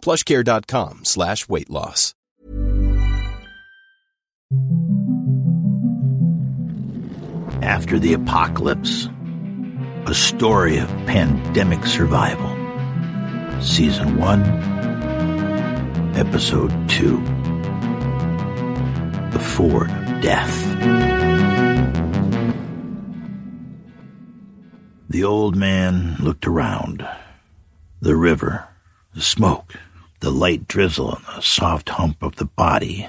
plushcare.com slash weight loss. After the Apocalypse, a story of pandemic survival. Season 1, Episode 2 The Ford of Death. The old man looked around. The river, the smoke, the light drizzle, and the soft hump of the body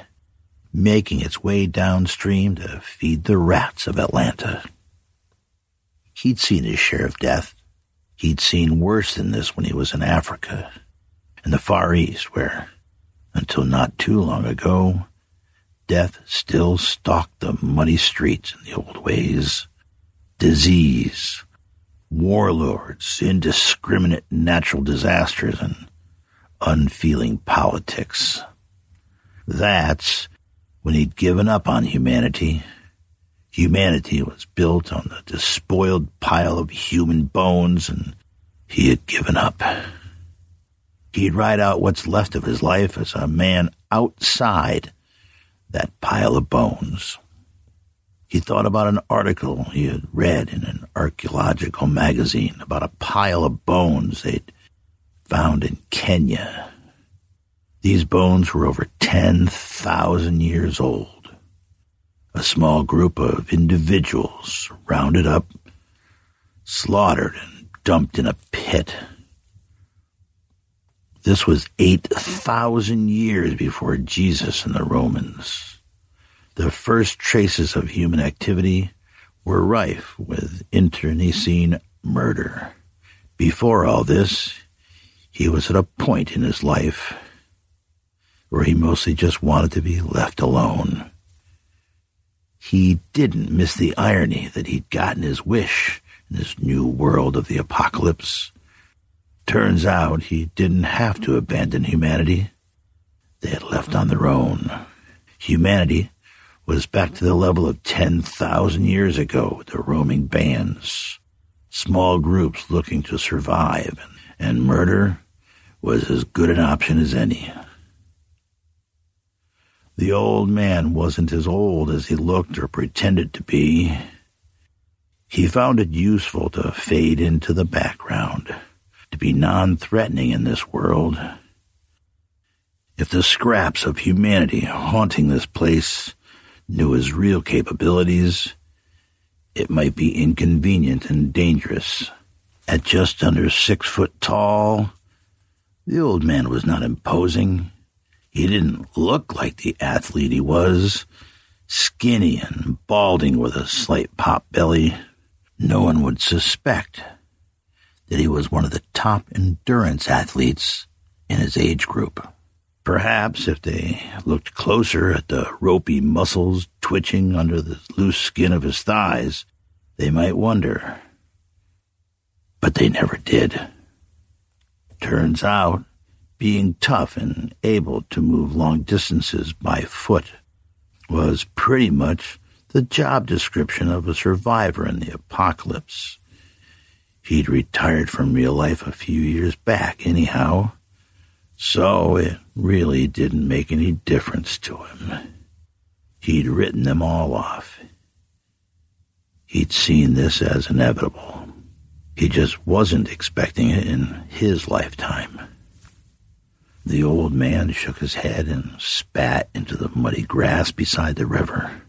making its way downstream to feed the rats of Atlanta. He'd seen his share of death. He'd seen worse than this when he was in Africa, in the Far East, where, until not too long ago, death still stalked the muddy streets in the old ways. Disease, warlords, indiscriminate natural disasters, and unfeeling politics. That's when he'd given up on humanity. Humanity was built on the despoiled pile of human bones, and he had given up. He'd ride out what's left of his life as a man outside that pile of bones. He thought about an article he had read in an archaeological magazine about a pile of bones they'd found in Kenya. These bones were over 10,000 years old. A small group of individuals rounded up, slaughtered, and dumped in a pit. This was 8,000 years before Jesus and the Romans. The first traces of human activity were rife with internecine murder. Before all this, he was at a point in his life where he mostly just wanted to be left alone. He didn't miss the irony that he'd gotten his wish in this new world of the apocalypse. Turns out he didn't have to abandon humanity. They had left on their own. Humanity was back to the level of 10,000 years ago the roaming bands, small groups looking to survive, and, and murder was as good an option as any. The old man wasn't as old as he looked or pretended to be. He found it useful to fade into the background, to be non threatening in this world. If the scraps of humanity haunting this place knew his real capabilities, it might be inconvenient and dangerous. At just under six foot tall, the old man was not imposing. He didn't look like the athlete he was, skinny and balding with a slight pop belly. No one would suspect that he was one of the top endurance athletes in his age group. Perhaps if they looked closer at the ropey muscles twitching under the loose skin of his thighs, they might wonder. But they never did. Turns out being tough and able to move long distances by foot was pretty much the job description of a survivor in the apocalypse. He'd retired from real life a few years back, anyhow, so it really didn't make any difference to him. He'd written them all off. He'd seen this as inevitable. He just wasn't expecting it in his lifetime. The old man shook his head and spat into the muddy grass beside the river.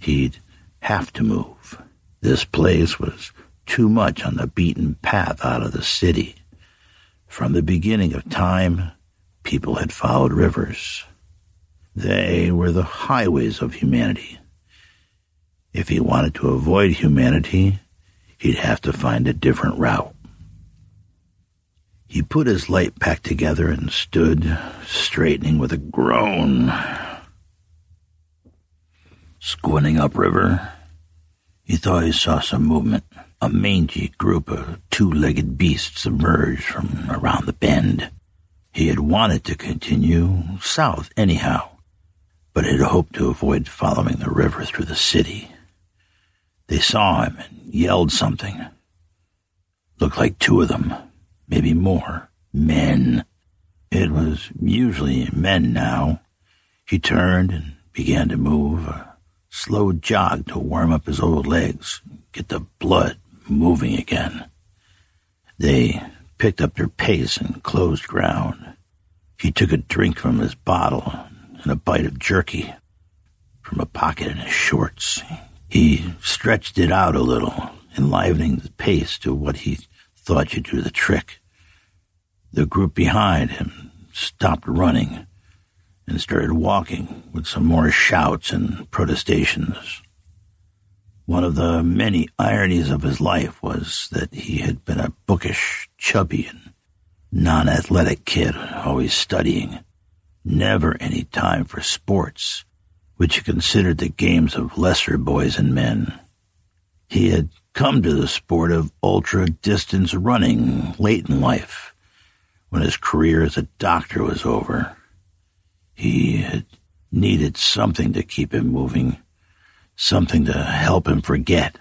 He'd have to move. This place was too much on the beaten path out of the city. From the beginning of time, people had followed rivers. They were the highways of humanity. If he wanted to avoid humanity, he'd have to find a different route. He put his light pack together and stood, straightening with a groan. Squinting upriver, he thought he saw some movement. A mangy group of two-legged beasts emerged from around the bend. He had wanted to continue south anyhow, but had hoped to avoid following the river through the city. They saw him and yelled something. Looked like two of them, maybe more. Men. It was usually men now. He turned and began to move, a slow jog to warm up his old legs, get the blood moving again. They picked up their pace and closed ground. He took a drink from his bottle and a bite of jerky from a pocket in his shorts. Stretched it out a little, enlivening the pace to what he thought should do the trick. The group behind him stopped running and started walking with some more shouts and protestations. One of the many ironies of his life was that he had been a bookish, chubby, and non athletic kid, always studying, never any time for sports, which he considered the games of lesser boys and men. He had come to the sport of ultra distance running late in life, when his career as a doctor was over. He had needed something to keep him moving something to help him forget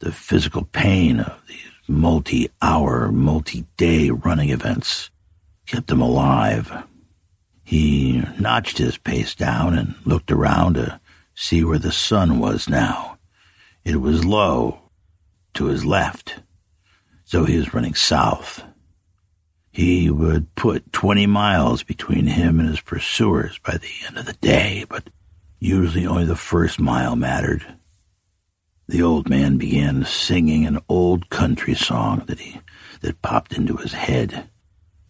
the physical pain of these multi hour, multi day running events kept him alive. He notched his pace down and looked around to see where the sun was now. It was low to his left, so he was running south. He would put 20 miles between him and his pursuers by the end of the day, but Usually only the first mile mattered. The old man began singing an old country song that he that popped into his head.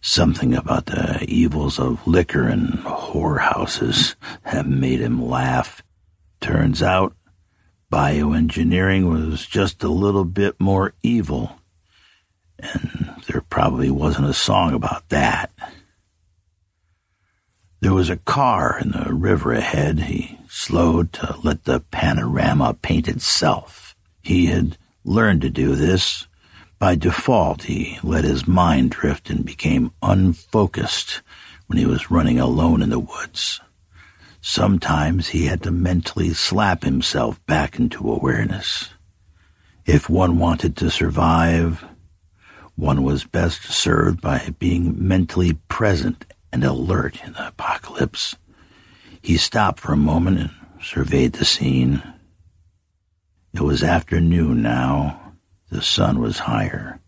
Something about the evils of liquor and whorehouses had made him laugh. Turns out, bioengineering was just a little bit more evil. And there probably wasn't a song about that. There was a car in the river ahead. He slowed to let the panorama paint itself. He had learned to do this. By default, he let his mind drift and became unfocused when he was running alone in the woods. Sometimes he had to mentally slap himself back into awareness. If one wanted to survive, one was best served by being mentally present and alert in the apocalypse. He stopped for a moment and surveyed the scene. It was afternoon now. The sun was higher.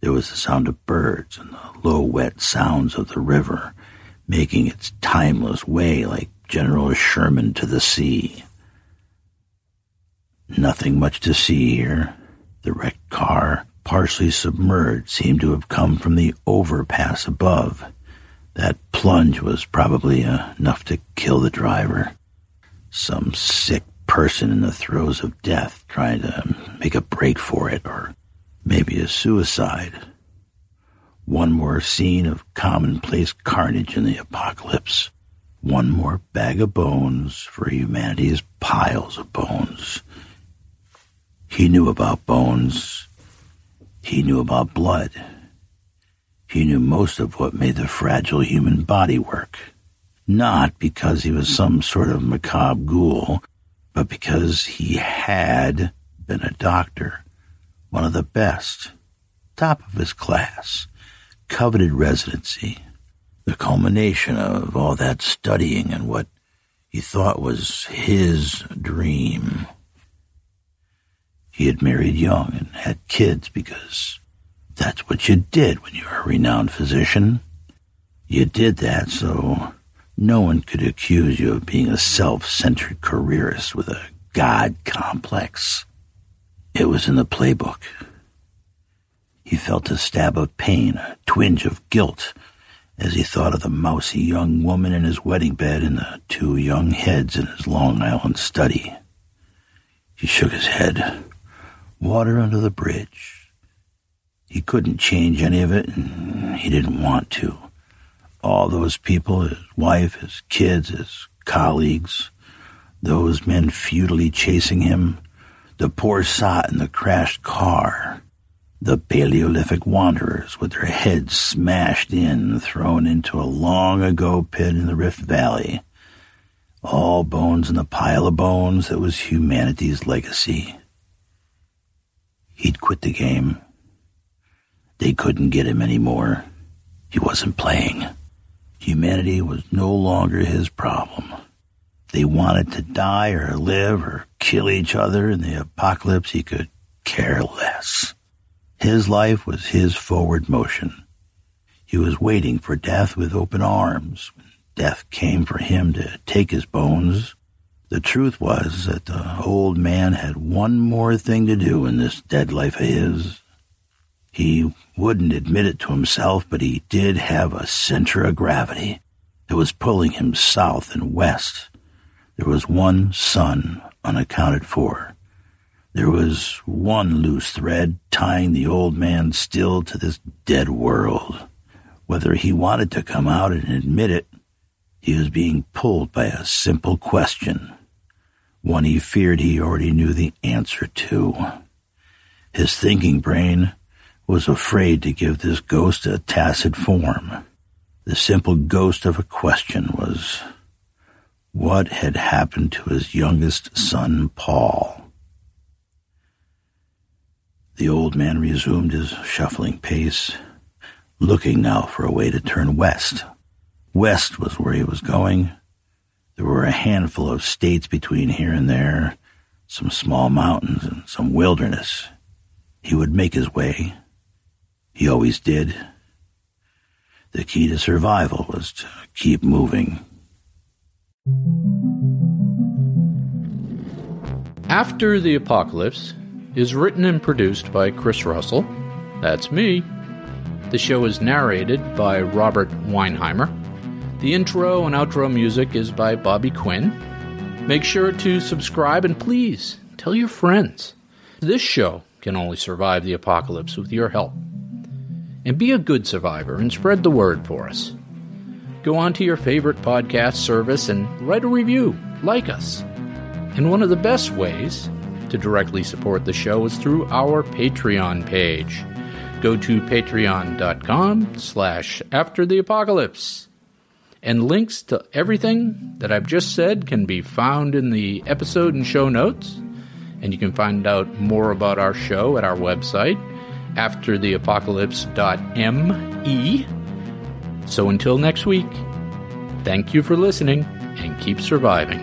There was the sound of birds and the low, wet sounds of the river making its timeless way like General Sherman to the sea. Nothing much to see here. The wrecked car, partially submerged, seemed to have come from the overpass above. That plunge was probably enough to kill the driver. Some sick person in the throes of death trying to make a break for it, or maybe a suicide. One more scene of commonplace carnage in the apocalypse. One more bag of bones for humanity's piles of bones. He knew about bones. He knew about blood. He knew most of what made the fragile human body work. Not because he was some sort of macabre ghoul, but because he had been a doctor, one of the best, top of his class, coveted residency, the culmination of all that studying and what he thought was his dream. He had married young and had kids because that's what you did when you were a renowned physician. You did that so no one could accuse you of being a self-centered careerist with a God complex. It was in the playbook. He felt a stab of pain, a twinge of guilt, as he thought of the mousy young woman in his wedding bed and the two young heads in his Long Island study. He shook his head. Water under the bridge. He couldn't change any of it, and he didn't want to. All those people, his wife, his kids, his colleagues, those men futilely chasing him, the poor sot in the crashed car, the Paleolithic wanderers with their heads smashed in thrown into a long ago pit in the Rift Valley. All bones in the pile of bones that was humanity's legacy. He'd quit the game. They couldn't get him anymore. He wasn't playing. Humanity was no longer his problem. They wanted to die or live or kill each other in the apocalypse, he could care less. His life was his forward motion. He was waiting for death with open arms. When death came for him to take his bones, the truth was that the old man had one more thing to do in this dead life of his. He wouldn't admit it to himself, but he did have a center of gravity that was pulling him south and west. There was one son unaccounted for. There was one loose thread tying the old man still to this dead world. Whether he wanted to come out and admit it, he was being pulled by a simple question, one he feared he already knew the answer to. His thinking brain was afraid to give this ghost a tacit form. The simple ghost of a question was what had happened to his youngest son, Paul? The old man resumed his shuffling pace, looking now for a way to turn west. West was where he was going. There were a handful of states between here and there, some small mountains and some wilderness. He would make his way. He always did. The key to survival was to keep moving. After the Apocalypse is written and produced by Chris Russell. That's me. The show is narrated by Robert Weinheimer. The intro and outro music is by Bobby Quinn. Make sure to subscribe and please tell your friends. This show can only survive the apocalypse with your help. And be a good survivor and spread the word for us. Go on to your favorite podcast service and write a review. Like us. And one of the best ways to directly support the show is through our Patreon page. Go to patreon.com slash after the apocalypse. And links to everything that I've just said can be found in the episode and show notes. And you can find out more about our show at our website, aftertheapocalypse.me. So until next week, thank you for listening and keep surviving.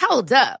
Hold up.